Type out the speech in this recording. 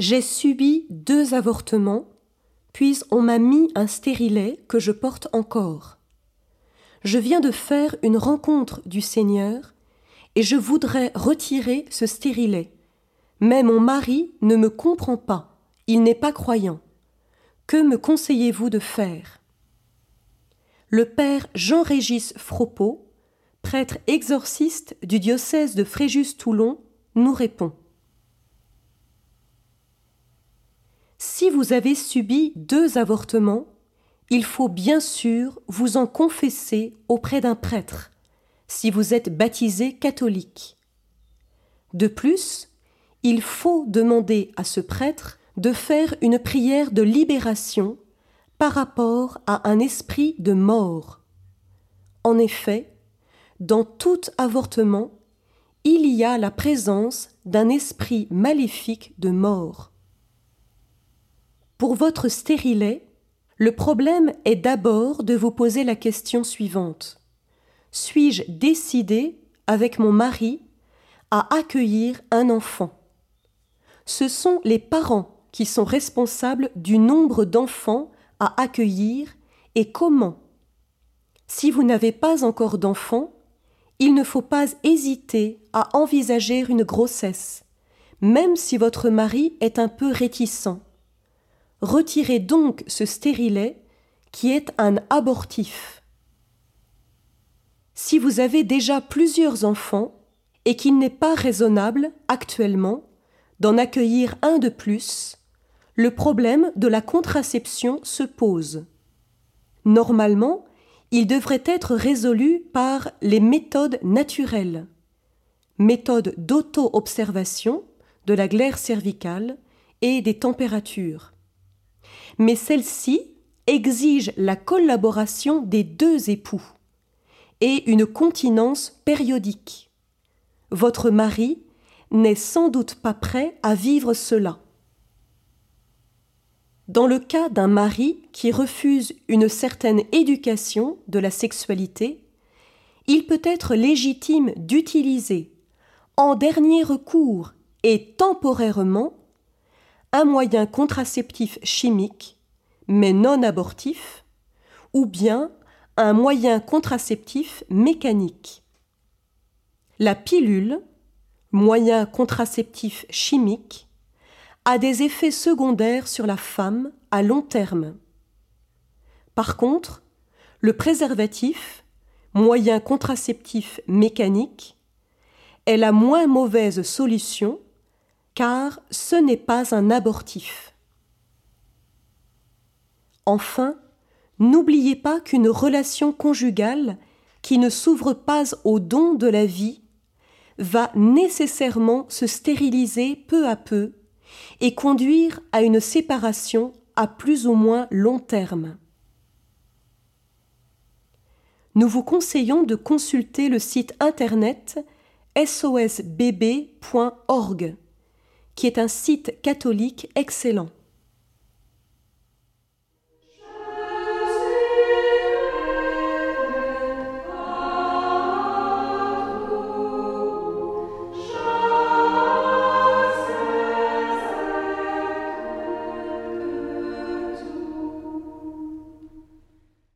J'ai subi deux avortements, puis on m'a mis un stérilet que je porte encore. Je viens de faire une rencontre du Seigneur et je voudrais retirer ce stérilet. Mais mon mari ne me comprend pas, il n'est pas croyant. Que me conseillez-vous de faire? Le père Jean-Régis Fropeau, prêtre exorciste du diocèse de Fréjus-Toulon, nous répond. Si vous avez subi deux avortements, il faut bien sûr vous en confesser auprès d'un prêtre, si vous êtes baptisé catholique. De plus, il faut demander à ce prêtre de faire une prière de libération par rapport à un esprit de mort. En effet, dans tout avortement, il y a la présence d'un esprit maléfique de mort. Pour votre stérilet, le problème est d'abord de vous poser la question suivante. Suis-je décidé, avec mon mari, à accueillir un enfant? Ce sont les parents qui sont responsables du nombre d'enfants à accueillir et comment. Si vous n'avez pas encore d'enfants, il ne faut pas hésiter à envisager une grossesse, même si votre mari est un peu réticent. Retirez donc ce stérilet qui est un abortif. Si vous avez déjà plusieurs enfants et qu'il n'est pas raisonnable actuellement d'en accueillir un de plus, le problème de la contraception se pose. Normalement, il devrait être résolu par les méthodes naturelles, méthodes d'auto-observation de la glaire cervicale et des températures. Mais celle-ci exige la collaboration des deux époux et une continence périodique. Votre mari n'est sans doute pas prêt à vivre cela. Dans le cas d'un mari qui refuse une certaine éducation de la sexualité, il peut être légitime d'utiliser, en dernier recours et temporairement, un moyen contraceptif chimique, mais non abortif, ou bien un moyen contraceptif mécanique. La pilule, moyen contraceptif chimique, a des effets secondaires sur la femme à long terme. Par contre, le préservatif, moyen contraceptif mécanique, est la moins mauvaise solution car ce n'est pas un abortif. Enfin, n'oubliez pas qu'une relation conjugale qui ne s'ouvre pas au don de la vie va nécessairement se stériliser peu à peu et conduire à une séparation à plus ou moins long terme. Nous vous conseillons de consulter le site internet sosbb.org, qui est un site catholique excellent.